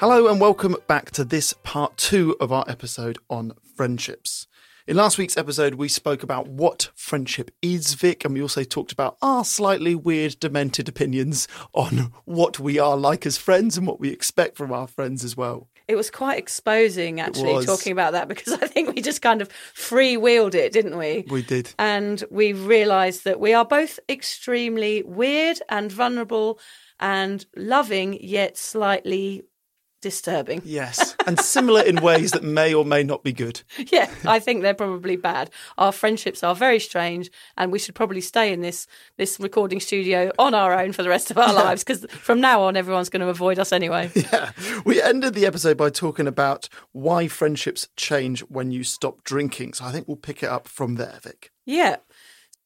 Hello and welcome back to this part two of our episode on friendships. In last week's episode, we spoke about what friendship is, Vic, and we also talked about our slightly weird, demented opinions on what we are like as friends and what we expect from our friends as well. It was quite exposing, actually, talking about that because I think we just kind of freewheeled it, didn't we? We did. And we realised that we are both extremely weird and vulnerable and loving, yet slightly disturbing. Yes, and similar in ways that may or may not be good. Yeah, I think they're probably bad. Our friendships are very strange, and we should probably stay in this this recording studio on our own for the rest of our lives because from now on, everyone's going to avoid us anyway. Yeah. We ended the episode by talking about why friendships change when you stop drinking. So I think we'll pick it up from there, Vic. Yeah.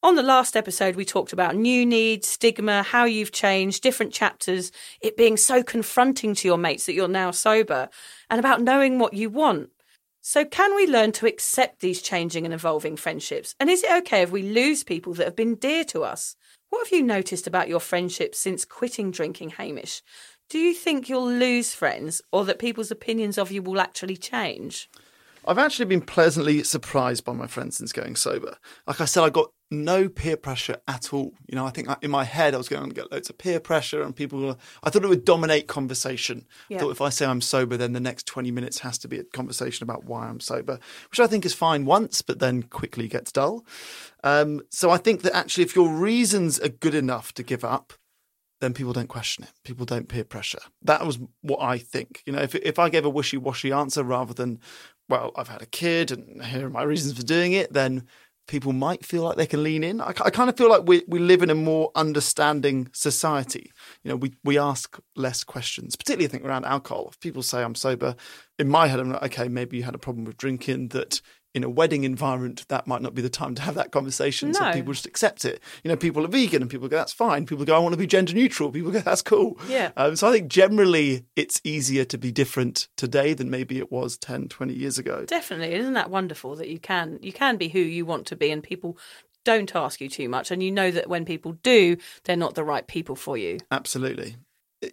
On the last episode, we talked about new needs, stigma, how you've changed, different chapters, it being so confronting to your mates that you're now sober, and about knowing what you want. So, can we learn to accept these changing and evolving friendships? And is it okay if we lose people that have been dear to us? What have you noticed about your friendships since quitting drinking, Hamish? Do you think you'll lose friends or that people's opinions of you will actually change? I've actually been pleasantly surprised by my friends since going sober. Like I said, I got no peer pressure at all. You know, I think in my head I was going to get loads of peer pressure, and people. Were, I thought it would dominate conversation. I thought if I say I'm sober, then the next twenty minutes has to be a conversation about why I'm sober, which I think is fine once, but then quickly gets dull. Um, so I think that actually, if your reasons are good enough to give up, then people don't question it. People don't peer pressure. That was what I think. You know, if if I gave a wishy washy answer rather than, well, I've had a kid and here are my reasons for doing it, then people might feel like they can lean in. I, I kind of feel like we we live in a more understanding society. You know, we we ask less questions, particularly I think around alcohol. If people say I'm sober, in my head I'm like, okay, maybe you had a problem with drinking that. In a wedding environment, that might not be the time to have that conversation. So people just accept it. You know, people are vegan and people go, that's fine. People go, I want to be gender neutral. People go, that's cool. Yeah. Um, so I think generally it's easier to be different today than maybe it was 10, 20 years ago. Definitely, isn't that wonderful that you can you can be who you want to be, and people don't ask you too much, and you know that when people do, they're not the right people for you. Absolutely.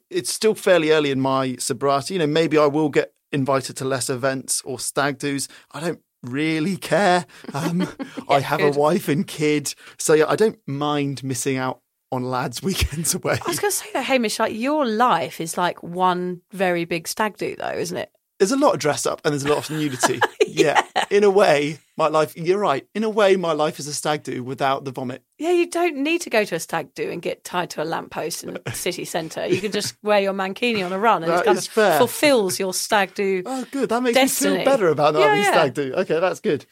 It's still fairly early in my sobriety. You know, maybe I will get invited to less events or stag do's. I don't really care. Um, I have good. a wife and kid. So yeah, I don't mind missing out on lads' weekends away. I was going to say that, Hamish, like your life is like one very big stag do, though, isn't it? there's a lot of dress up and there's a lot of nudity. yeah. In a way, my life, you're right. In a way, my life is a stag do without the vomit. Yeah, you don't need to go to a stag do and get tied to a lamppost in the city centre. You can just wear your mankini on a run, and That it kind is of fair. fulfils your stag do. Oh, good. That makes me feel better about not Yeah, having yeah. stag do. Okay, that's good.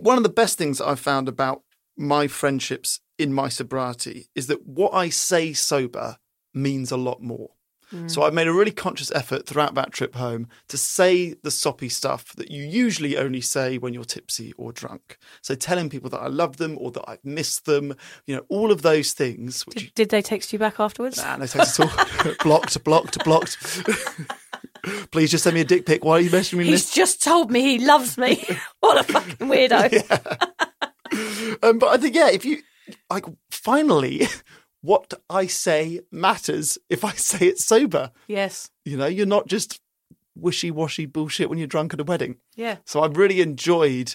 One of the best things I've found about my friendships in my sobriety is that what I say sober means a lot more. So I've made a really conscious effort throughout that trip home to say the soppy stuff that you usually only say when you're tipsy or drunk. So telling people that I love them or that I've missed them, you know, all of those things which you Did, did they text you back afterwards? Nah, no text at all. blocked, blocked, blocked. Please just send me a dick pic. Why are you mentioning me He's this? just told me he loves me. what a fucking weirdo. Um, but I think, yeah, if you like, finally, what I say matters if I say it sober. Yes. You know, you're not just wishy washy bullshit when you're drunk at a wedding. Yeah. So I really enjoyed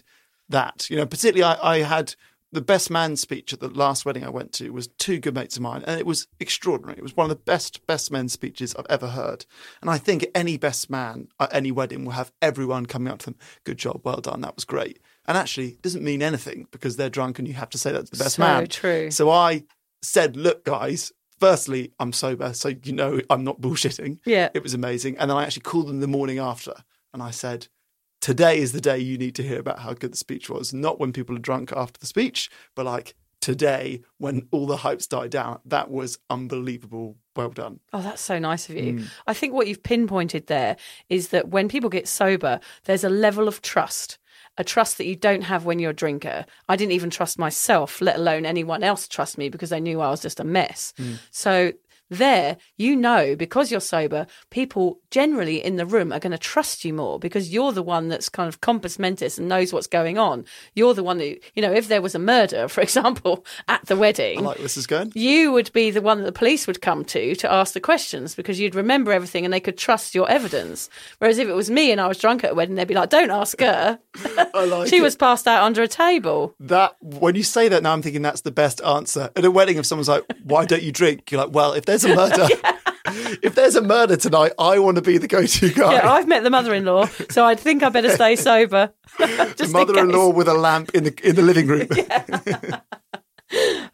that. You know, particularly I, I had the best man speech at the last wedding I went to was two good mates of mine, and it was extraordinary. It was one of the best best men speeches I've ever heard. And I think any best man at any wedding will have everyone coming up to them, "Good job, well done, that was great." And actually, it doesn't mean anything because they're drunk, and you have to say that's the best So man. true. So I said, "Look, guys." Firstly, I'm sober, so you know I'm not bullshitting. Yeah. It was amazing. And then I actually called them the morning after and I said, Today is the day you need to hear about how good the speech was. Not when people are drunk after the speech, but like today when all the hype's died down. That was unbelievable. Well done. Oh, that's so nice of you. Mm. I think what you've pinpointed there is that when people get sober, there's a level of trust, a trust that you don't have when you're a drinker. I didn't even trust myself, let alone anyone else trust me because they knew I was just a mess. Mm. So there, you know, because you're sober, people generally in the room are going to trust you more because you're the one that's kind of compos mentis and knows what's going on. You're the one who, you know, if there was a murder, for example, at the wedding, I like this is going. you would be the one that the police would come to to ask the questions because you'd remember everything and they could trust your evidence. Whereas if it was me and I was drunk at a wedding, they'd be like, "Don't ask her. Like she it. was passed out under a table." that when you say that now I'm thinking that's the best answer. At a wedding if someone's like, Why don't you drink? You're like, Well, if there's a murder if there's a murder tonight, I want to be the go to guy. Yeah, I've met the mother-in-law, so I think I better stay sober. Just the mother-in-law with a lamp in the in the living room.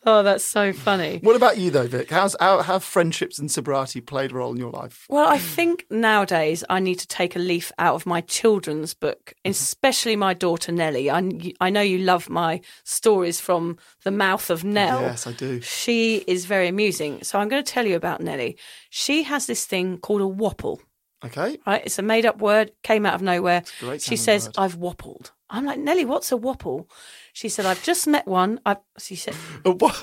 Oh, that's so funny. What about you though, Vic? How's how have friendships and sobriety played a role in your life? Well, I think nowadays I need to take a leaf out of my children's book, especially my daughter Nellie. I, I know you love my stories from the mouth of Nell. Yes, I do. She is very amusing. So I'm going to tell you about Nellie. She has this thing called a whopple, Okay. right? It's a made up word, came out of nowhere. a great She says, word. I've whoppled. I'm like, Nellie, what's a whopple? She said, I've just met one. I, she said, A wa-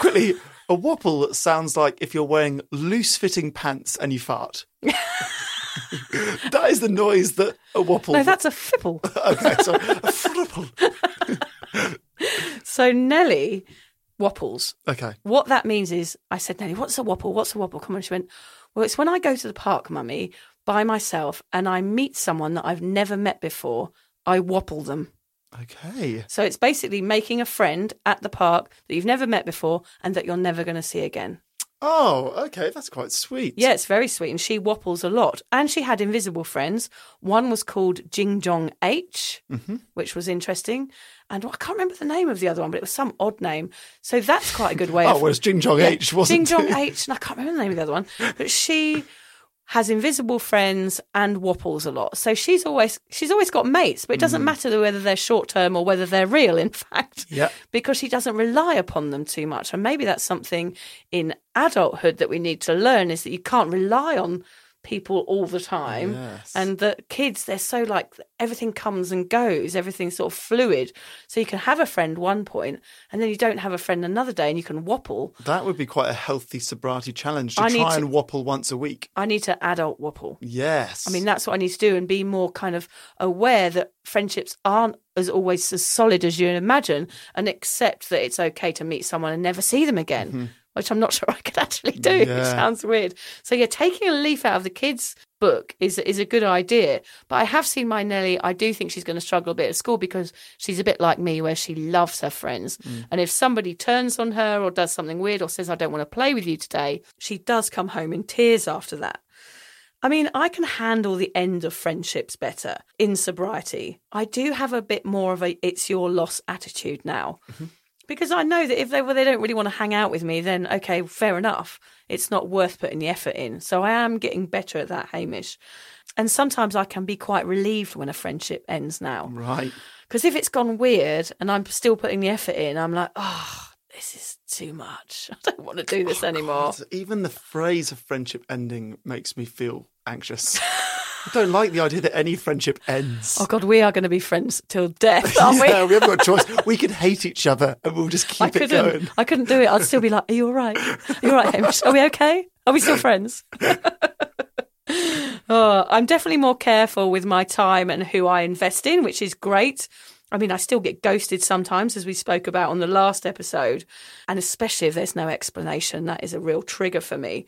quickly, a whopple sounds like if you're wearing loose fitting pants and you fart. that is the noise that a wobble. no, that's a fipple. okay. So a fripple. so Nellie whopples. Okay. What that means is, I said, Nellie, what's a wobble? What's a wobble? Come on. She went, well, it's when I go to the park, mummy, by myself and I meet someone that I've never met before, I wobble them. Okay. So it's basically making a friend at the park that you've never met before and that you're never going to see again. Oh, okay. That's quite sweet. Yeah, it's very sweet. And she whopples a lot. And she had invisible friends. One was called Jing Jong H, mm-hmm. which was interesting. And I can't remember the name of the other one, but it was some odd name. So that's quite a good way Oh, of whereas Jing Jong H wasn't. Jing Jong H, and I can't remember the name of the other one, but she has invisible friends and whopples a lot. So she's always she's always got mates, but it doesn't mm. matter whether they're short term or whether they're real. In fact, Yeah. because she doesn't rely upon them too much, and maybe that's something in adulthood that we need to learn is that you can't rely on people all the time Yes. and that kids they're so like everything comes and goes everything's sort of fluid so you can have a friend one point and then you don't have a friend another day and you can whopple That would be quite a healthy sobriety challenge to I need try to- and whopple once a week. I need to adult whopple. Yes. I mean, that's what I need to do and be more kind of aware that friendships aren't as always as solid as you imagine and accept that it's okay to meet someone and never see them again, mm-hmm. Which I'm not sure I could actually do. It sounds weird. So, yeah, taking a leaf out of the kids' book is is a good idea. But I have seen my Nelly, I do think she's going to struggle a bit at school because she's a bit like me where she loves her friends. Mm. And if somebody turns on her or does something weird or says, I don't want to play with you today, she does come home in tears after that. I mean, I can handle the end of friendships better in sobriety. I do have a bit more of a it's your loss attitude now. Mm-hmm. Because I know that if they well, they don't really want to hang out with me, then okay, fair enough. It's not worth putting the effort in. So I am getting better at that, Hamish. And sometimes I can be quite relieved when a friendship ends now. right. Because if it's gone weird and I'm still putting the effort in, I'm like, oh, this is too much. I don't want to do this oh, anymore. God, even the phrase of friendship ending makes me feel anxious. I don't like the idea that any friendship ends. Oh God, we are going to be friends till death, aren't we? yeah, we haven't got a choice. We could hate each other and we'll just I keep it going. I couldn't do it. I'd still be like, "Are you all right? Are you all right, Hamish? Are we okay? Are we still friends?" Oh, I'm definitely more careful with my time and who I invest in, which is great. I mean, I still get ghosted sometimes, as we spoke about on the last episode. And especially if there's no explanation, that is a real trigger for me.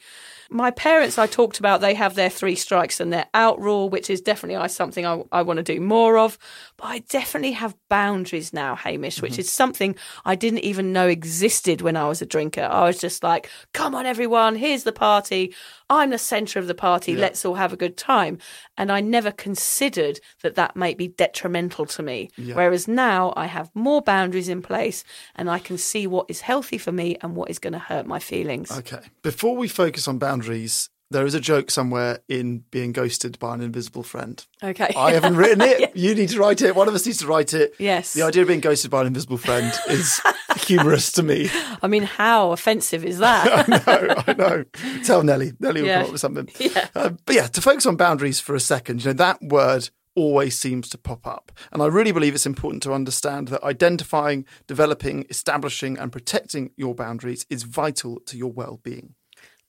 My parents, I talked about, they have their three strikes and their out rule, which is definitely something I, I want to do more of. But I definitely have boundaries now, Hamish, which mm-hmm. is something I didn't even know existed when I was a drinker. I was just like, come on, everyone, here's the party. I'm the centre of the party. Yeah. Let's all have a good time. And I never considered that that might be detrimental to me. Yeah. Whereas now I have more boundaries in place and I can see what is healthy for me and what is going to hurt my feelings. Okay. Before we focus on boundaries, there is a joke somewhere in being ghosted by an invisible friend. Okay. I haven't written it. yeah. You need to write it. One of us needs to write it. Yes. The idea of being ghosted by an invisible friend is humorous to me. I mean, how offensive is that? I know, I know. Tell Nelly. Nelly will yeah. come up with something. Yeah. Uh, but yeah, to focus on boundaries for a second, you know, that word always seems to pop up. And I really believe it's important to understand that identifying, developing, establishing, and protecting your boundaries is vital to your well being.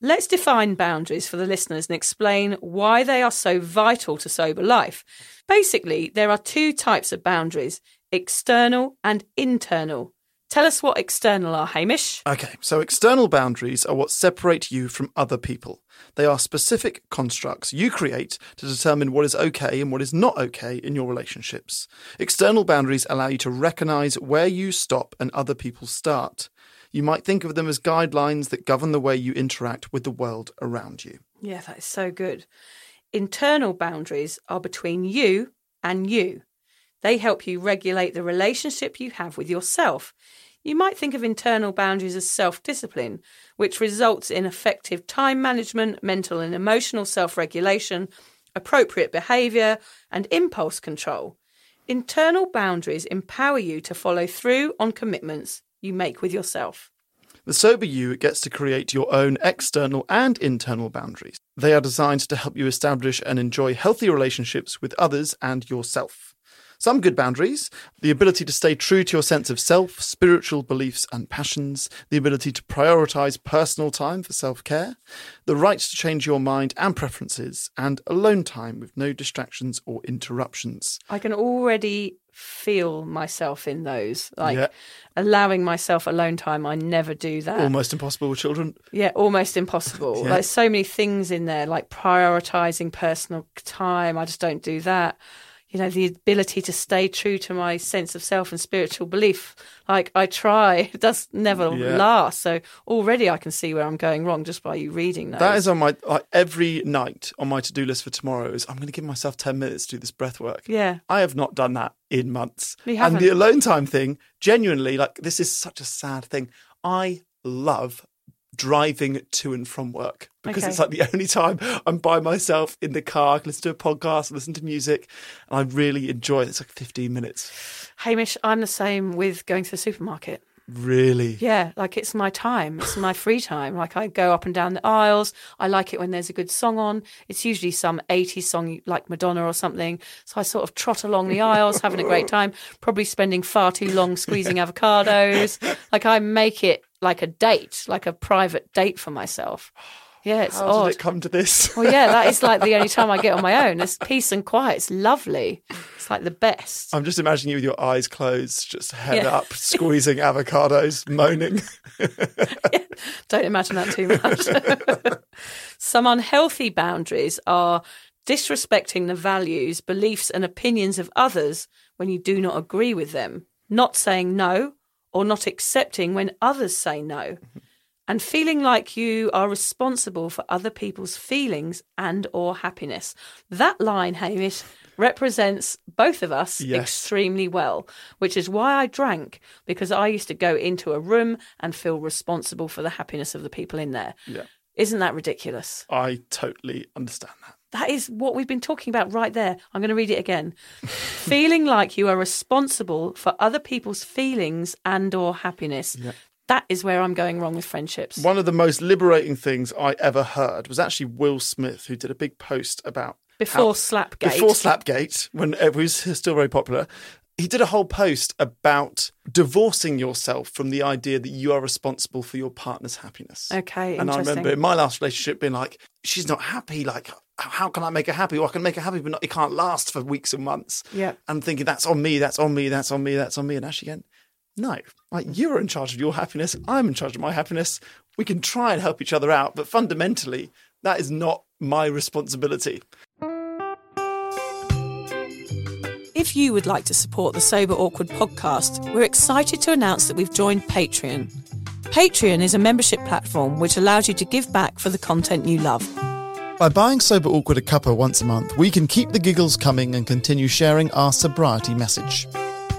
Let's define boundaries for the listeners and explain why they are so vital to sober life. Basically, there are two types of boundaries external and internal. Tell us what external are, Hamish. Okay, so external boundaries are what separate you from other people. They are specific constructs you create to determine what is okay and what is not okay in your relationships. External boundaries allow you to recognize where you stop and other people start. You might think of them as guidelines that govern the way you interact with the world around you. Yeah, that is so good. Internal boundaries are between you and you. They help you regulate the relationship you have with yourself. You might think of internal boundaries as self discipline, which results in effective time management, mental and emotional self regulation, appropriate behaviour, and impulse control. Internal boundaries empower you to follow through on commitments you make with yourself. The sober you gets to create your own external and internal boundaries. They are designed to help you establish and enjoy healthy relationships with others and yourself. Some good boundaries. The ability to stay true to your sense of self, spiritual beliefs and passions, the ability to prioritize personal time for self care, the right to change your mind and preferences, and alone time with no distractions or interruptions. I can already feel myself in those like yeah. allowing myself alone time. I never do that. Almost impossible with children. Yeah almost impossible. Yeah. like so many things in there like prioritizing personal time. I just don't do that you know, the ability to stay true to my sense of self and spiritual belief. Like I try, it does never yeah. last. So already I can see where I'm going wrong just by you reading those. That is on my like, every night on my to do list for tomorrow. Is I'm going to give myself ten minutes to do this breath work. Yeah, I have not done that in months. We haven't. And the alone time thing, genuinely, like this is such a sad thing. I love driving to and from work because okay. it's like the only time I'm by myself in the car. I can listen to a podcast, listen to music, and I really enjoy it. It's like 15 minutes. Hamish, I'm the same with going to the supermarket. Really? Yeah, like it's my time. It's my free time. Like I go up and down the aisles. I like it when there's a good song on. It's usually some 80s song like Madonna or something. So I sort of trot along the aisles, having a great time, probably spending far too long squeezing avocados. Like I make it like a date, like a private date for myself. Yeah, it's How odd. did it come to this? well, yeah, that is like the only time I get on my own. It's peace and quiet. It's lovely. It's like the best. I'm just imagining you with your eyes closed, just head yeah. up, squeezing avocados, moaning. yeah, don't imagine that too much. Some unhealthy boundaries are disrespecting the values, beliefs, and opinions of others when you do not agree with them, not saying no, or not accepting when others say no mm-hmm. and feeling like you are responsible for other people's feelings and or happiness. That line, Hamish, represents both of us yes. extremely well, which is why I drank because I used to go into a room and feel responsible for the happiness of the people in there. Yeah. Isn't that ridiculous? I totally understand that. That is what we've been talking about right there. I'm going to read it again. Feeling like you are responsible for other people's feelings and or happiness. Yeah that is where I'm going wrong with friendships. One of the most liberating things I ever heard was actually Will Smith, who did a big post about before how, Slapgate. Before Slapgate, when it was still very popular. He did a whole post about divorcing yourself from the idea that you are responsible for your partner's happiness. Okay, And I remember in my last relationship being like, she's not happy. Like, how can I make her happy? Well, I can make her happy, but not, it can't last for weeks and months. Yeah. And thinking, that's on me, that's on me, that's on me, that's on me. And actually going, no, like you're in charge of your happiness. I'm in charge of my happiness. We can try and help each other out, but fundamentally, that is not my responsibility. If you would like to support the Sober Awkward podcast, we're excited to announce that we've joined Patreon. Patreon is a membership platform which allows you to give back for the content you love. By buying Sober Awkward a cuppa once a month, we can keep the giggles coming and continue sharing our sobriety message.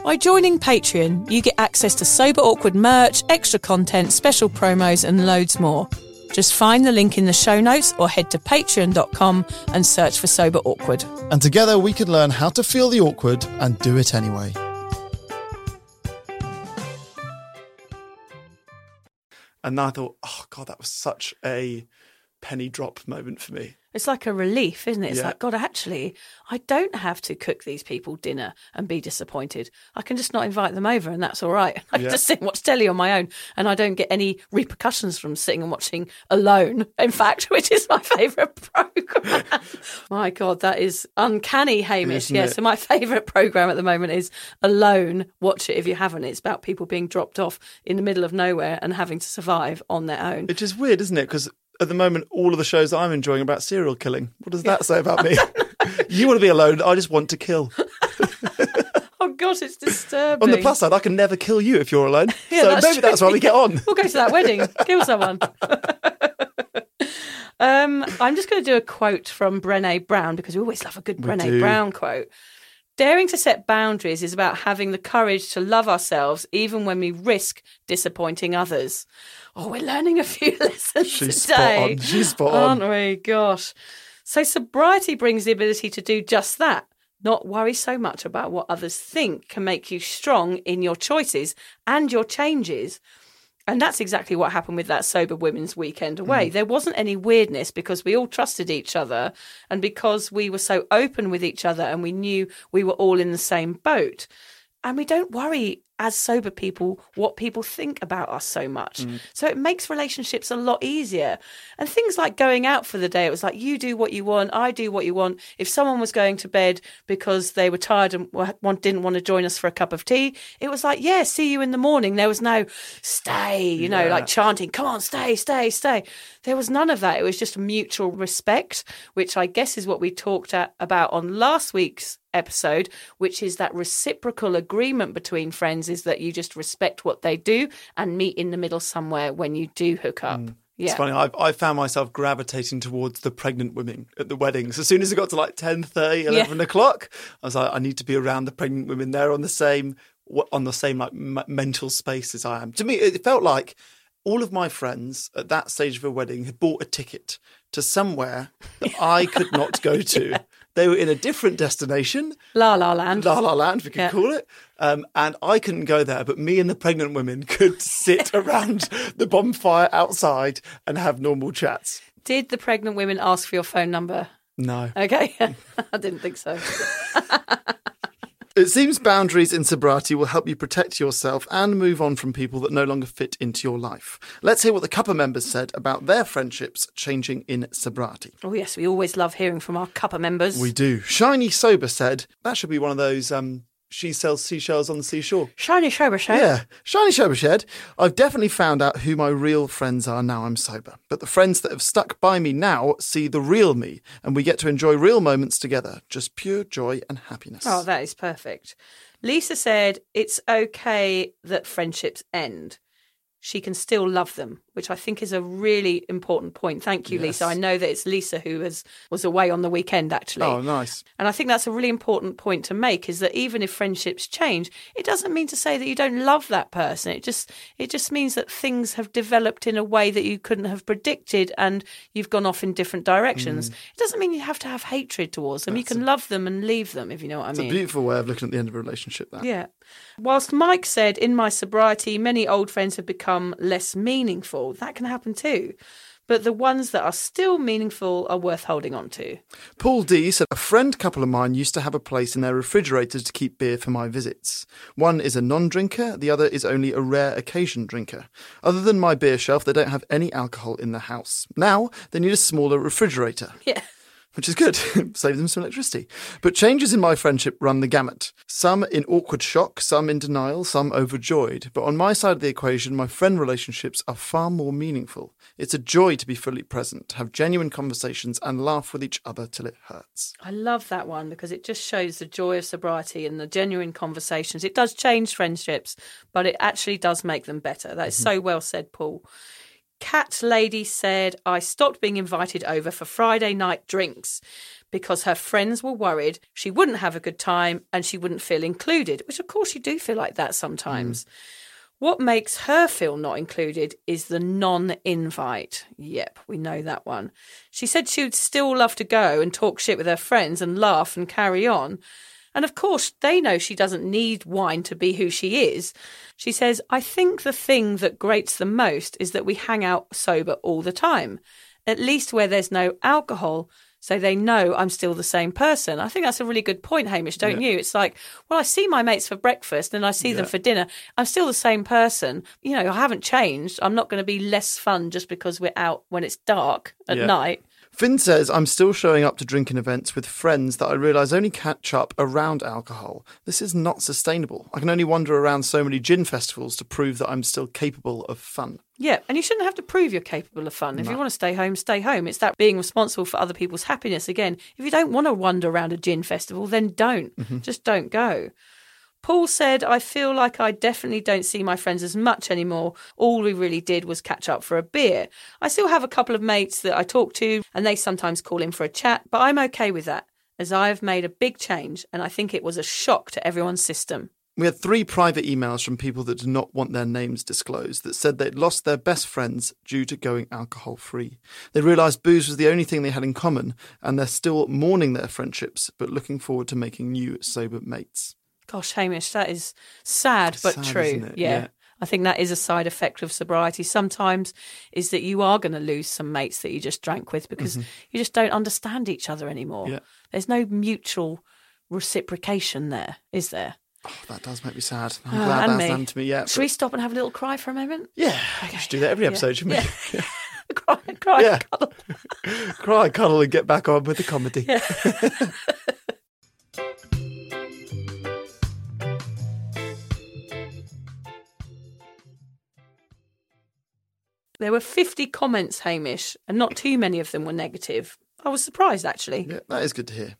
By joining Patreon, you get access to Sober Awkward merch, extra content, special promos, and loads more. Just find the link in the show notes or head to patreon.com and search for Sober Awkward. And together we can learn how to feel the awkward and do it anyway. And I thought, oh God, that was such a penny drop moment for me. It's like a relief, isn't it? It's Yeah. like, God, actually, I don't have to cook these people dinner and be disappointed. I can just not invite them over and that's all right. I can Yeah. just sit and watch telly on my own and I don't get any repercussions from sitting and watching alone, in fact, which is my favourite programme. my God, that is uncanny, Hamish. Isn't Yeah, it? so my favourite programme at the moment is Alone. Watch it if you haven't. It's about people being dropped off in the middle of nowhere and having to survive on their own. Which is weird, isn't it? Because at the moment, all of the shows I'm enjoying about serial killing. What does that say about me? you want to be alone. I just want to kill. Oh, God, it's disturbing. On the plus side, I can never kill you if you're alone. Yeah, so that's maybe true. that's why we get on. We'll go to that wedding. Kill someone. um, I'm just going to do a quote from Brené Brown because we always love a good Brené do. Brown quote. Daring to set boundaries is about having the courage to love ourselves even when we risk disappointing others. Oh, we're learning a few lessons She's spot today. on. She's spot on. Aren't we? Gosh. So sobriety brings the ability to do just that. Not worry so much about what others think can make you strong in your choices and your changes. And that's exactly what happened with that sober women's weekend away. Mm. There wasn't any weirdness because we all trusted each other and because we were so open with each other and we knew we were all in the same boat. And we don't worry as sober people what people think about us so much. Mm. So it makes relationships a lot easier. And things like going out for the day, it was like you do what you want, I do what you want. If someone was going to bed because they were tired and want- didn't want to join us for a cup of tea, it was like, yeah, see you in the morning. There was no stay, you know, Yeah. like chanting, come on, stay, stay, stay. There was none of that. It was just mutual respect, which I guess is what we talked at, about on last week's episode, which is that reciprocal agreement between friends is that you just respect what they do and meet in the middle somewhere when you do hook up. Mm. Yeah. It's funny. I've, I found myself gravitating towards the pregnant women at the weddings. As soon as it got to like 10, 11 o'clock, I was like, I need to be around the pregnant women. They're on the same on the same like m- mental space as I am. To me, it felt like all of my friends at that stage of a wedding had bought a ticket to somewhere that I could not go to. They were in a different destination, La La Land. La La Land, we could Yeah. call it. Um, and I couldn't go there, but me and the pregnant women could sit around the bonfire outside and have normal chats. Did the pregnant women ask for your phone number? No. Okay. I didn't think so. It seems boundaries in sobriety will help you protect yourself and move on from people that no longer fit into your life. Let's hear what the Cuppa members said about their friendships changing in sobriety. Oh, yes, we always love hearing from our cuppa members. We do. Shiny Sober said that should be one of those um, she sells seashells on the seashore. Shiny Show. Yeah, Shiny Sober Shed. I've definitely found out who my real friends are now I'm sober. But the friends that have stuck by me now see the real me, and we get to enjoy real moments together. Just pure joy and happiness. Oh, that is perfect. Lisa said it's okay that friendships end. She can still love them, which I think is a really important point. Thank you, Lisa. I know that it's Lisa who was was away on the weekend actually. oh, nice. And I think that's a really important point to make is that even if friendships change, it doesn't mean to say that you don't love that person. It just it just means that things have developed in a way that you couldn't have predicted and you've gone off in different directions. Mm. It doesn't mean you have to have hatred towards them. you can love them and leave them if you know what I mean. It's a beautiful way of looking at the end of a relationship. That. Yeah. Whilst Mike said, in my sobriety, many old friends have become less meaningful. That can happen too. but the ones that are still meaningful are worth holding on to. Paul D said a friend couple of mine used to have a place in their refrigerators to keep beer for my visits. One is a non drinker, the other is only a rare occasion drinker. Other than my beer shelf, they don't have any alcohol in the house. Now they need a smaller refrigerator. Yeah. Which is good. Save them some electricity. But changes in my friendship run the gamut. Some in awkward shock, some in denial, some overjoyed. But on my side of the equation, my friend relationships are far more meaningful. It's a joy to be fully present, have genuine conversations, and laugh with each other till it hurts. I love that one because it just shows the joy of sobriety and the genuine conversations. It does change friendships, but it actually does make them better. That is mm-hmm. so well said, Paul. Cat Lady said, I stopped being invited over for Friday night drinks because her friends were worried she wouldn't have a good time and she wouldn't feel included, which of course you do feel like that sometimes. Mm. What makes her feel not included is the non invite. Yep, we know that one. She said she would still love to go and talk shit with her friends and laugh and carry on. And of course, they know she doesn't need wine to be who she is. She says, I think the thing that grates the most is that we hang out sober all the time, at least where there's no alcohol. So they know I'm still the same person. I think that's a really good point, Hamish, don't you? It's like, well, I see my mates for breakfast and I see them for dinner. I'm still the same person. You know, I haven't changed. I'm not going to be less fun just because we're out when it's dark at Yeah. night. Finn says, I'm still showing up to drinking events with friends that I realise only catch up around alcohol. This is not sustainable. I can only wander around so many gin festivals to prove that I'm still capable of fun. Yeah, and you shouldn't have to prove you're capable of fun. If you want to stay home, stay home. It's that being responsible for other people's happiness. Again, if you don't want to wander around a gin festival, then don't. Mm-hmm. Just don't go. Paul said, I feel like I definitely don't see my friends as much anymore. All we really did was catch up for a beer. I still have a couple of mates that I talk to, and they sometimes call in for a chat, but I'm okay with that, as I have made a big change, and I think it was a shock to everyone's system. We had three private emails from people that did not want their names disclosed that said they'd lost their best friends due to going alcohol free. They realised booze was the only thing they had in common, and they're still mourning their friendships, but looking forward to making new sober mates. Gosh, Hamish, that is sad but Sad, true. Yeah. Yeah. I think that is a side effect of sobriety. Sometimes is that you are going to lose some mates that you just drank with because you just don't understand each other anymore. Mm-hmm. Yeah. There's no mutual reciprocation there, is there? Oh, that does make me sad. I'm Oh, glad that's me. happened to me. Yeah, Should we stop and have a little cry for a moment? yeah, we should do that every episode, shouldn't we? cry, cry, Yeah. cuddle. Cry, cuddle, and get back on with the comedy. There were 50 comments, Hamish, and not too many of them were negative. I was surprised, actually. Yeah, that is good to hear.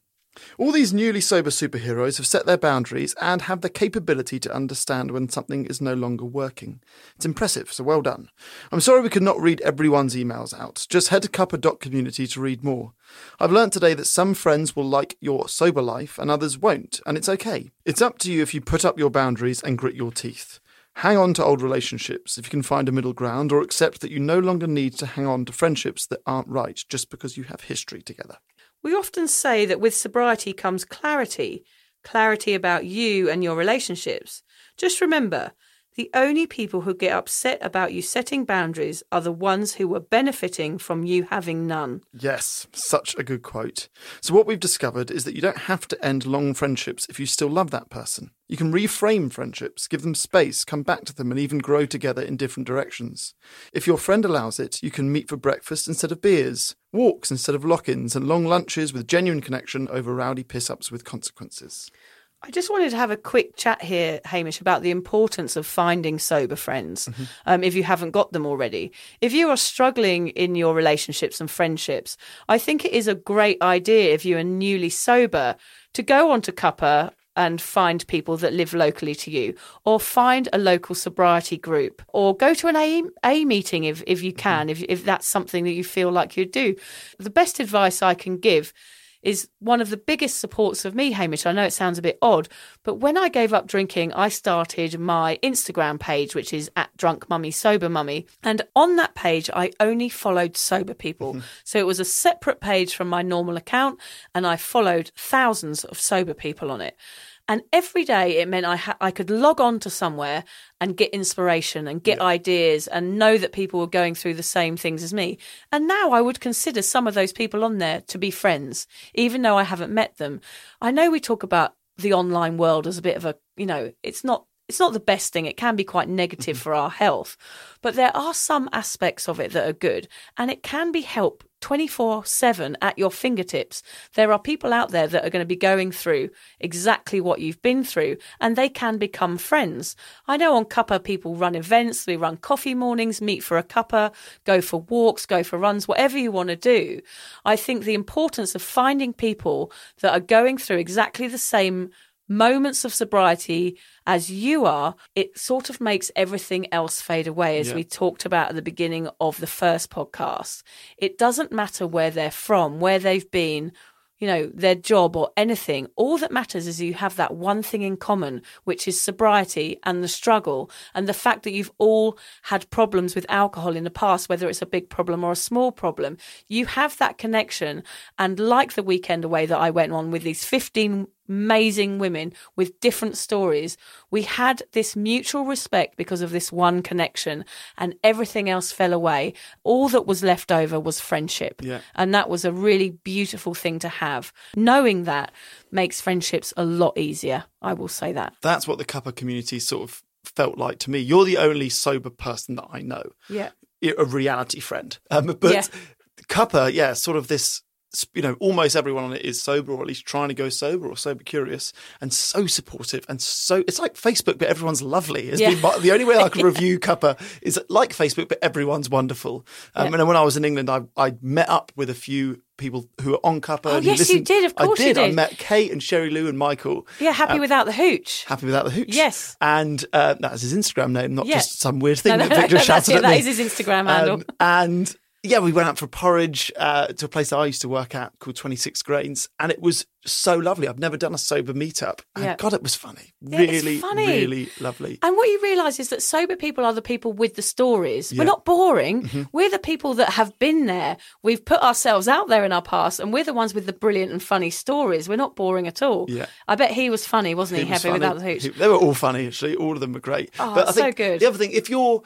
All these newly sober superheroes have set their boundaries and have the capability to understand when something is no longer working. It's impressive, so well done. I'm sorry we could not read everyone's emails out. Just head to cuppa.community to read more. I've learnt today that some friends will like your sober life and others won't, and it's okay. It's up to you if you put up your boundaries and grit your teeth. Hang on to old relationships if you can find a middle ground, or accept that you no longer need to hang on to friendships that aren't right just because you have history together. We often say that with sobriety comes clarity, clarity about you and your relationships. Just remember, the only people who get upset about you setting boundaries are the ones who were benefiting from you having none. Yes, such a good quote. So, what we've discovered is that you don't have to end long friendships if you still love that person. You can reframe friendships, give them space, come back to them, and even grow together in different directions. If your friend allows it, you can meet for breakfast instead of beers, walks instead of lock ins, and long lunches with genuine connection over rowdy piss ups with consequences. I just wanted to have a quick chat here, Hamish, about the importance of finding sober friends um, if you haven't got them already. If you are struggling in your relationships and friendships, I think it is a great idea if you are newly sober to go onto Cuppa and find people that live locally to you, or find a local sobriety group, or go to an A, a meeting if, if you can, if, if that's something that you feel like you'd do. The best advice I can give is one of the biggest supports of me, Hamish. I know it sounds a bit odd, but when I gave up drinking, I started my Instagram page, which is at Drunk Mummy Sober Mummy. And on that page, I only followed sober people. Mm-hmm. so it was a separate page from my normal account, and I followed thousands of sober people on it. And every day it meant I ha- I could log on to somewhere and get inspiration and get ideas and know that people were going through the same things as me. And now I would consider some of those people on there to be friends, even though I haven't met them. I know we talk about the online world as a bit of a, you know, it's not it's not the best thing. It can be quite negative for our health, but there are some aspects of it that are good, and it can be help 24 7 at your fingertips. There are people out there that are going to be going through exactly what you've been through, and they can become friends. I know on Cuppa, people run events, we run coffee mornings, meet for a cuppa, go for walks, go for runs, whatever you want to do. I think the importance of finding people that are going through exactly the same moments of sobriety as you are, it sort of makes everything else fade away, as Yeah. we talked about at the beginning of the first podcast. It doesn't matter where they're from, where they've been. You know, their job or anything. All that matters is you have that one thing in common, which is sobriety and the struggle and the fact that you've all had problems with alcohol in the past, whether it's a big problem or a small problem. You have that connection. And like the weekend away that I went on with these 15 amazing women with different stories. We had this mutual respect because of this one connection, and everything else fell away. All that was left over was friendship. Yeah. And that was a really beautiful thing to have. Knowing that makes friendships a lot easier. I will say that. That's what the Cuppa community sort of felt like to me. You're the only sober person that I know. Yeah. a reality friend. Um, but Yeah. Cuppa, yeah, sort of this. You know, almost everyone on it is sober, or at least trying to go sober, or sober curious, and so supportive, and so it's like Facebook, but everyone's lovely. It's Yeah. been the only way I can review Cuppa is like Facebook, but everyone's wonderful. Um, Yeah. And when I was in England, I I met up with a few people who are on Cuppa. Oh, yes, you did. Of course I you did. I met Kate and Sherry Lou and Michael. Yeah. Happy without the hooch. Happy without the hooch. Yes. and uh, that's his Instagram name, not Yeah. just some weird thing No, no, that no, Victor that's shouted it. at That me. is his Instagram handle. Um, and yeah, we went out for porridge uh, to a place that I used to work at called 26 Grains, and it was so lovely. I've never done a sober meetup. And Yeah. God, it was funny. Yeah, really, funny. really lovely. And what you realise is that sober people are the people with the stories. Yeah. We're not boring. Mm-hmm. We're the people that have been there. We've put ourselves out there in our past, and we're the ones with the brilliant and funny stories. We're not boring at all. Yeah. I bet he was funny, wasn't he? It was Happy funny. without the hooch. He- They were all funny, actually. All of them were great. Oh, but I think so good. The other thing, if you're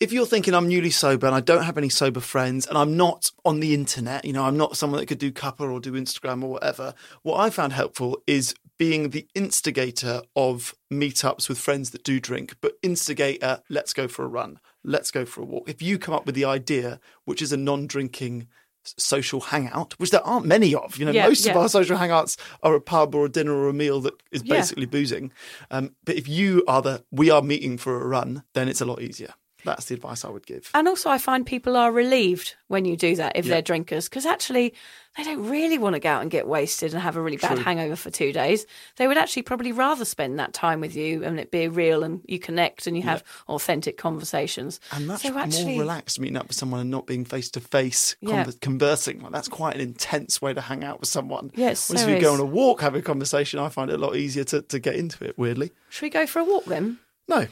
if you're thinking I'm newly sober and I don't have any sober friends and I'm not on the internet, you know, I'm not someone that could do Cuppa or do Instagram or whatever, what I found helpful is being the instigator of meetups with friends that do drink, but instigator, let's go for a run, let's go for a walk. If you come up with the idea, which is a non-drinking social hangout, which there aren't many of. You know, Yeah, most of our social hangouts are a pub or a dinner or a meal that is Yeah. basically boozing. Um, but if you are the we are meeting for a run, then it's a lot easier. That's the advice I would give. And also, I find people are relieved when you do that if Yeah. they're drinkers because actually they don't really want to go out and get wasted and have a really bad True. hangover for two days. They would actually probably rather spend that time with you and it be real and you connect and you have authentic conversations. And that's so actually, more relaxed meeting up with someone and not being face to face conversing. Like, that's quite an intense way to hang out with someone. Yeah, Whereas so if you go on a walk, have a conversation, I find it a lot easier to, to get into it, weirdly. should we go for a walk then? No,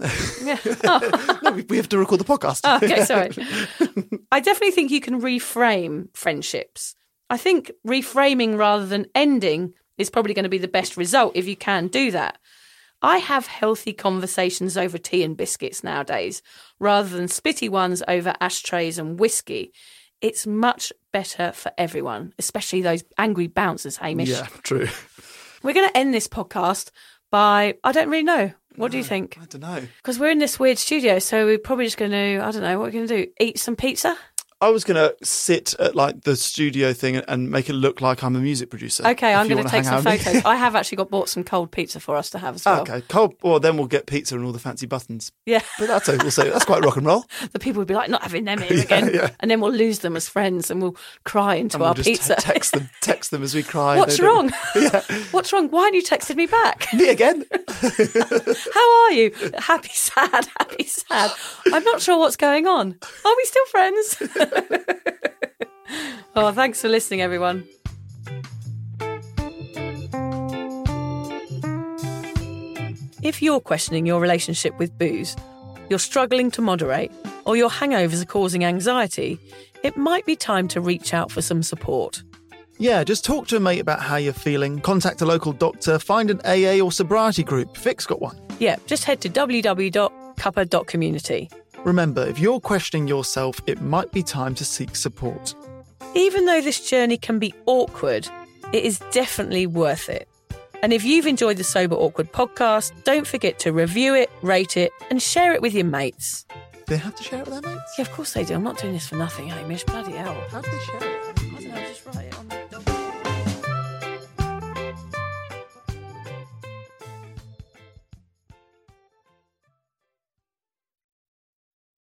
Yeah. Oh, no, we, we have to record the podcast. Oh, okay, sorry. I definitely think you can reframe friendships. I think reframing rather than ending is probably going to be the best result if you can do that. I have healthy conversations over tea and biscuits nowadays rather than spitty ones over ashtrays and whiskey. It's much better for everyone, especially those angry bouncers, Hamish. yeah, true. We're going to end this podcast by, I don't really know. What do you think? I don't know. Because we're in this weird studio, so we're probably just going to, I don't know, what we're going to do? Eat some pizza? I was going to sit at like the studio thing and make it look like I'm a music producer. Okay, I'm going to take some out with me. photos. I have actually got bought some cold pizza for us to have as well. Okay, cold. Well, then we'll get pizza and all the fancy buttons. Yeah, But that's we'll that's quite rock and roll. the people would be like, not having them here again. yeah. And then we'll lose them as friends and we'll cry into And we'll our just pizza. te- text them, text them as we cry. What's wrong? What's wrong? Why haven't you texted me back? Me again? How are you? Happy, sad, happy, sad. I'm not sure what's going on. Are we still friends? oh, thanks for listening, everyone. If you're questioning your relationship with booze, you're struggling to moderate, or your hangovers are causing anxiety, it might be time to reach out for some support. Yeah, just talk to a mate about how you're feeling, contact a local doctor, find an AA or sobriety group. Vic's got one. Yeah, just head to www.cuppa.community. Remember, if you're questioning yourself, it might be time to seek support. Even though this journey can be awkward, it is definitely worth it. And if you've enjoyed the Sober Awkward podcast, don't forget to review it, rate it, and share it with your mates. Do they have to share it with their mates? Yeah, of course they do. I'm not doing this for nothing, Hamish. Bloody hell. How do they share it? I don't know, just write it.